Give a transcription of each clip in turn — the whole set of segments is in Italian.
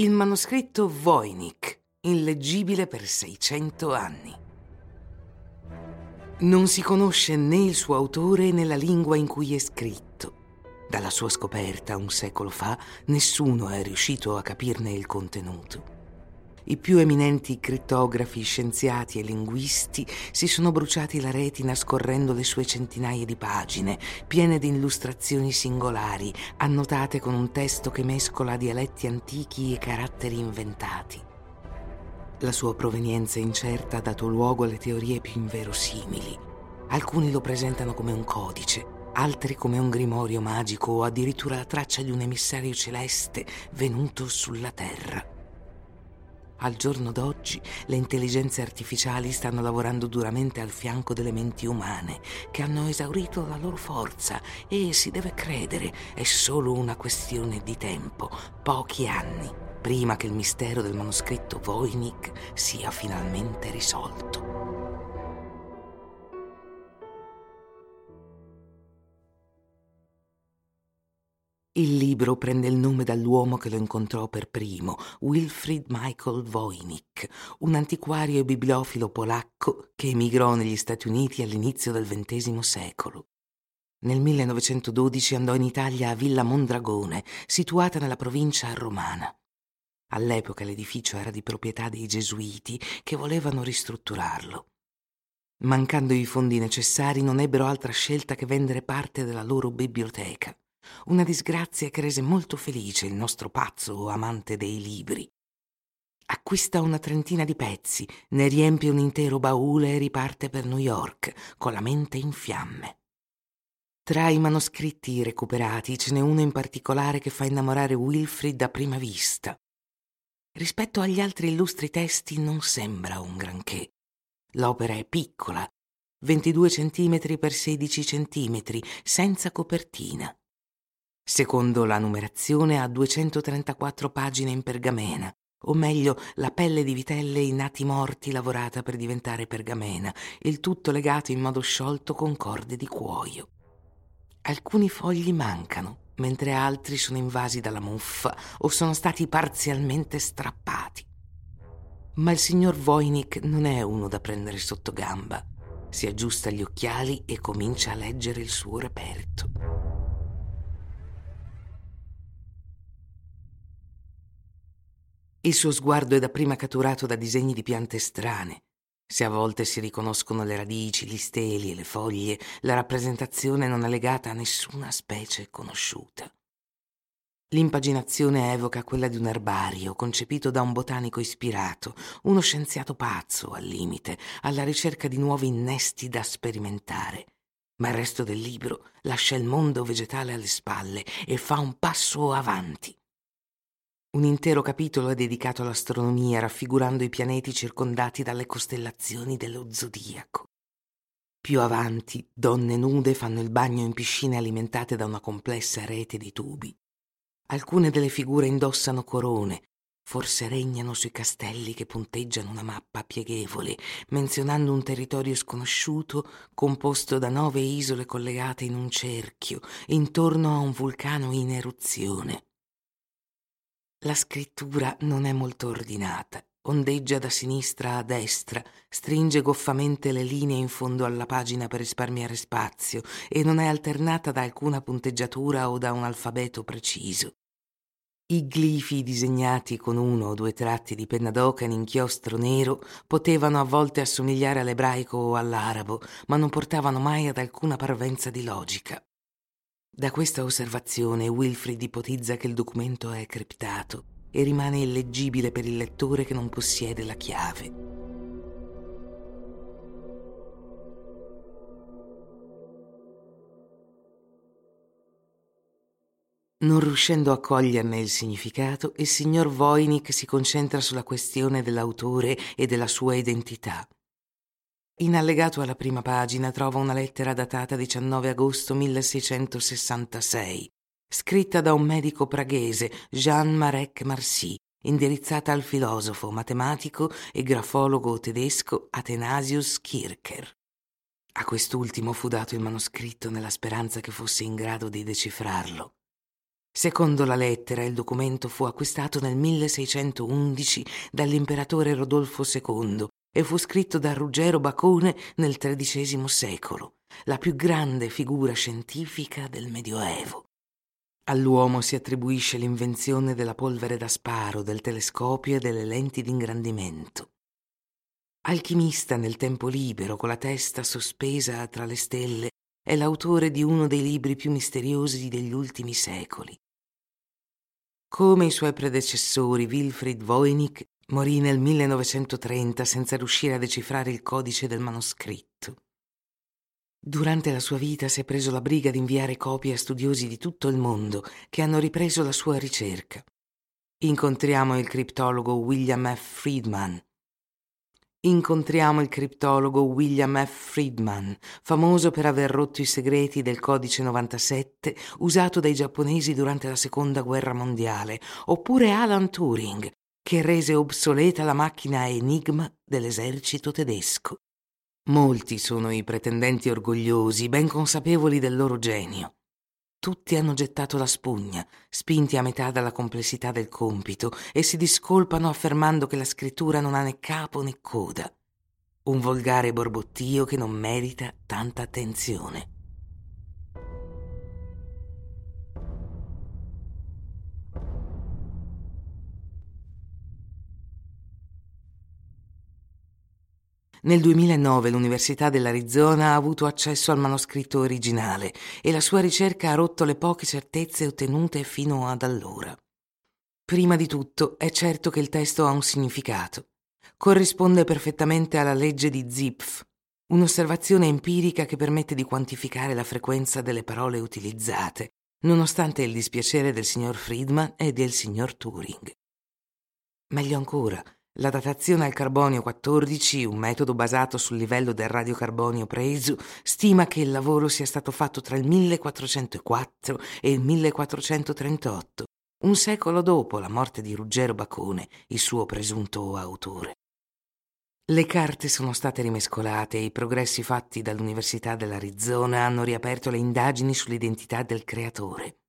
Il manoscritto Voynich, illeggibile per 600 anni. Non si conosce né il suo autore né la lingua in cui è scritto. Dalla sua scoperta un secolo fa nessuno è riuscito a capirne il contenuto. I più eminenti crittografi, scienziati e linguisti si sono bruciati la retina scorrendo le sue centinaia di pagine, piene di illustrazioni singolari, annotate con un testo che mescola dialetti antichi e caratteri inventati. La sua provenienza incerta ha dato luogo alle teorie più inverosimili. Alcuni lo presentano come un codice, altri come un grimorio magico o addirittura la traccia di un emissario celeste venuto sulla Terra. Al giorno d'oggi le intelligenze artificiali stanno lavorando duramente al fianco delle menti umane, che hanno esaurito la loro forza e si deve credere è solo una questione di tempo, pochi anni, prima che il mistero del manoscritto Voynich sia finalmente risolto. Il libro prende il nome dall'uomo che lo incontrò per primo, Wilfried Michael Voynich, un antiquario e bibliofilo polacco che emigrò negli Stati Uniti all'inizio del XX secolo. Nel 1912 andò in Italia a Villa Mondragone, situata nella provincia romana. All'epoca l'edificio era di proprietà dei gesuiti che volevano ristrutturarlo. Mancando i fondi necessari non ebbero altra scelta che vendere parte della loro biblioteca. Una disgrazia che rese molto felice il nostro pazzo amante dei libri. Acquista una trentina di pezzi, ne riempie un intero baule e riparte per New York, con la mente in fiamme. Tra i manoscritti recuperati ce n'è uno in particolare che fa innamorare Wilfrid a prima vista. Rispetto agli altri illustri testi non sembra un granché. L'opera è piccola, 22 cm per 16 cm, senza copertina. Secondo la numerazione ha 234 pagine in pergamena, o meglio la pelle di vitelle in nati morti lavorata per diventare pergamena, il tutto legato in modo sciolto con corde di cuoio. Alcuni fogli mancano, mentre altri sono invasi dalla muffa o sono stati parzialmente strappati. Ma il signor Voynich non è uno da prendere sotto gamba. Si aggiusta gli occhiali e comincia a leggere il suo reperto. Il suo sguardo è dapprima catturato da disegni di piante strane. Se a volte si riconoscono le radici, gli steli e le foglie, la rappresentazione non è legata a nessuna specie conosciuta. L'impaginazione evoca quella di un erbario concepito da un botanico ispirato, uno scienziato pazzo al limite, alla ricerca di nuovi innesti da sperimentare. Ma il resto del libro lascia il mondo vegetale alle spalle e fa un passo avanti. Un intero capitolo è dedicato all'astronomia, raffigurando i pianeti circondati dalle costellazioni dello zodiaco. Più avanti, donne nude fanno il bagno in piscine alimentate da una complessa rete di tubi. Alcune delle figure indossano corone, forse regnano sui castelli che punteggiano una mappa pieghevole, menzionando un territorio sconosciuto composto da nove isole collegate in un cerchio, intorno a un vulcano in eruzione. La scrittura non è molto ordinata, ondeggia da sinistra a destra, stringe goffamente le linee in fondo alla pagina per risparmiare spazio e non è alternata da alcuna punteggiatura o da un alfabeto preciso. I glifi disegnati con uno o due tratti di penna d'oca in inchiostro nero potevano a volte assomigliare all'ebraico o all'arabo, ma non portavano mai ad alcuna parvenza di logica. Da questa osservazione Wilfrid ipotizza che il documento è criptato e rimane illeggibile per il lettore che non possiede la chiave. Non riuscendo a coglierne il significato, il signor Voynich si concentra sulla questione dell'autore e della sua identità. In allegato alla prima pagina trova una lettera datata 19 agosto 1666, scritta da un medico praghese, Jean Marek Marcy, indirizzata al filosofo, matematico e grafologo tedesco Athanasius Kircher. A quest'ultimo fu dato il manoscritto nella speranza che fosse in grado di decifrarlo. Secondo la lettera, il documento fu acquistato nel 1611 dall'imperatore Rodolfo II e fu scritto da Ruggero Bacone nel XIII secolo, la più grande figura scientifica del Medioevo. All'uomo si attribuisce l'invenzione della polvere da sparo, del telescopio e delle lenti d'ingrandimento. Alchimista nel tempo libero, con la testa sospesa tra le stelle, è l'autore di uno dei libri più misteriosi degli ultimi secoli. Come i suoi predecessori, Wilfried Voynich Morì nel 1930 senza riuscire a decifrare il codice del manoscritto. Durante la sua vita si è preso la briga di inviare copie a studiosi di tutto il mondo che hanno ripreso la sua ricerca. Incontriamo il criptologo William F. Friedman. Incontriamo il criptologo William F. Friedman, famoso per aver rotto i segreti del codice 97 usato dai giapponesi durante la Seconda Guerra Mondiale, oppure Alan Turing, che rese obsoleta la macchina Enigma dell'esercito tedesco. Molti sono i pretendenti orgogliosi, ben consapevoli del loro genio. Tutti hanno gettato la spugna, spinti a metà dalla complessità del compito, e si discolpano affermando che la scrittura non ha né capo né coda. Un volgare borbottio che non merita tanta attenzione. Nel 2009 l'Università dell'Arizona ha avuto accesso al manoscritto originale e la sua ricerca ha rotto le poche certezze ottenute fino ad allora. Prima di tutto è certo che il testo ha un significato. Corrisponde perfettamente alla legge di Zipf, un'osservazione empirica che permette di quantificare la frequenza delle parole utilizzate, nonostante il dispiacere del signor Friedman e del signor Turing. Meglio ancora, la datazione al carbonio 14, un metodo basato sul livello del radiocarbonio preso, stima che il lavoro sia stato fatto tra il 1404 e il 1438, un secolo dopo la morte di Ruggero Bacone, il suo presunto autore. Le carte sono state rimescolate e i progressi fatti dall'Università dell'Arizona hanno riaperto le indagini sull'identità del creatore.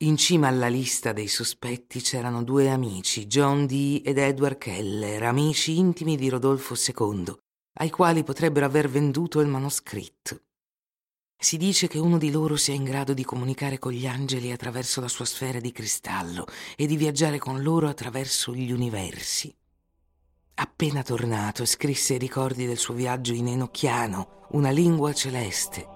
In cima alla lista dei sospetti c'erano due amici, John Dee ed Edward Keller, amici intimi di Rodolfo II, ai quali potrebbero aver venduto il manoscritto. Si dice che uno di loro sia in grado di comunicare con gli angeli attraverso la sua sfera di cristallo e di viaggiare con loro attraverso gli universi. Appena tornato, scrisse i ricordi del suo viaggio in Enocchiano, una lingua celeste,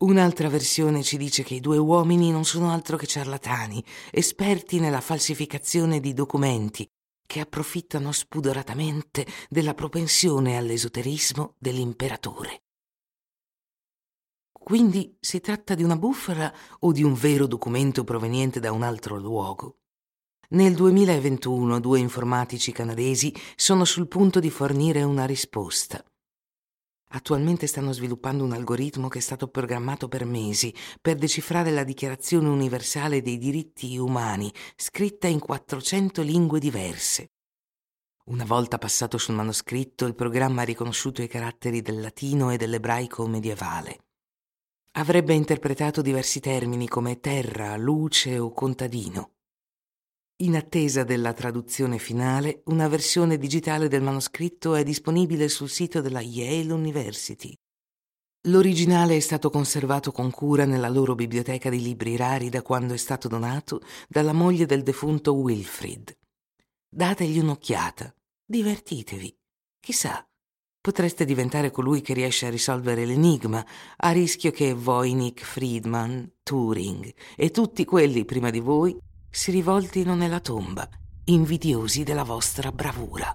Un'altra versione ci dice che i due uomini non sono altro che ciarlatani, esperti nella falsificazione di documenti, che approfittano spudoratamente della propensione all'esoterismo dell'imperatore. Quindi si tratta di una bufala o di un vero documento proveniente da un altro luogo? Nel 2021 due informatici canadesi sono sul punto di fornire una risposta. Attualmente stanno sviluppando un algoritmo che è stato programmato per mesi per decifrare la Dichiarazione universale dei diritti umani, scritta in 400 lingue diverse. Una volta passato sul manoscritto, il programma ha riconosciuto i caratteri del latino e dell'ebraico medievale. Avrebbe interpretato diversi termini come terra, luce o contadino. In attesa della traduzione finale, una versione digitale del manoscritto è disponibile sul sito della Yale University. L'originale è stato conservato con cura nella loro biblioteca di libri rari da quando è stato donato dalla moglie del defunto Wilfrid. Dategli un'occhiata, divertitevi. Chissà, potreste diventare colui che riesce a risolvere l'enigma, a rischio che Voynich, Friedman, Turing e tutti quelli prima di voi si rivoltino nella tomba, invidiosi della vostra bravura.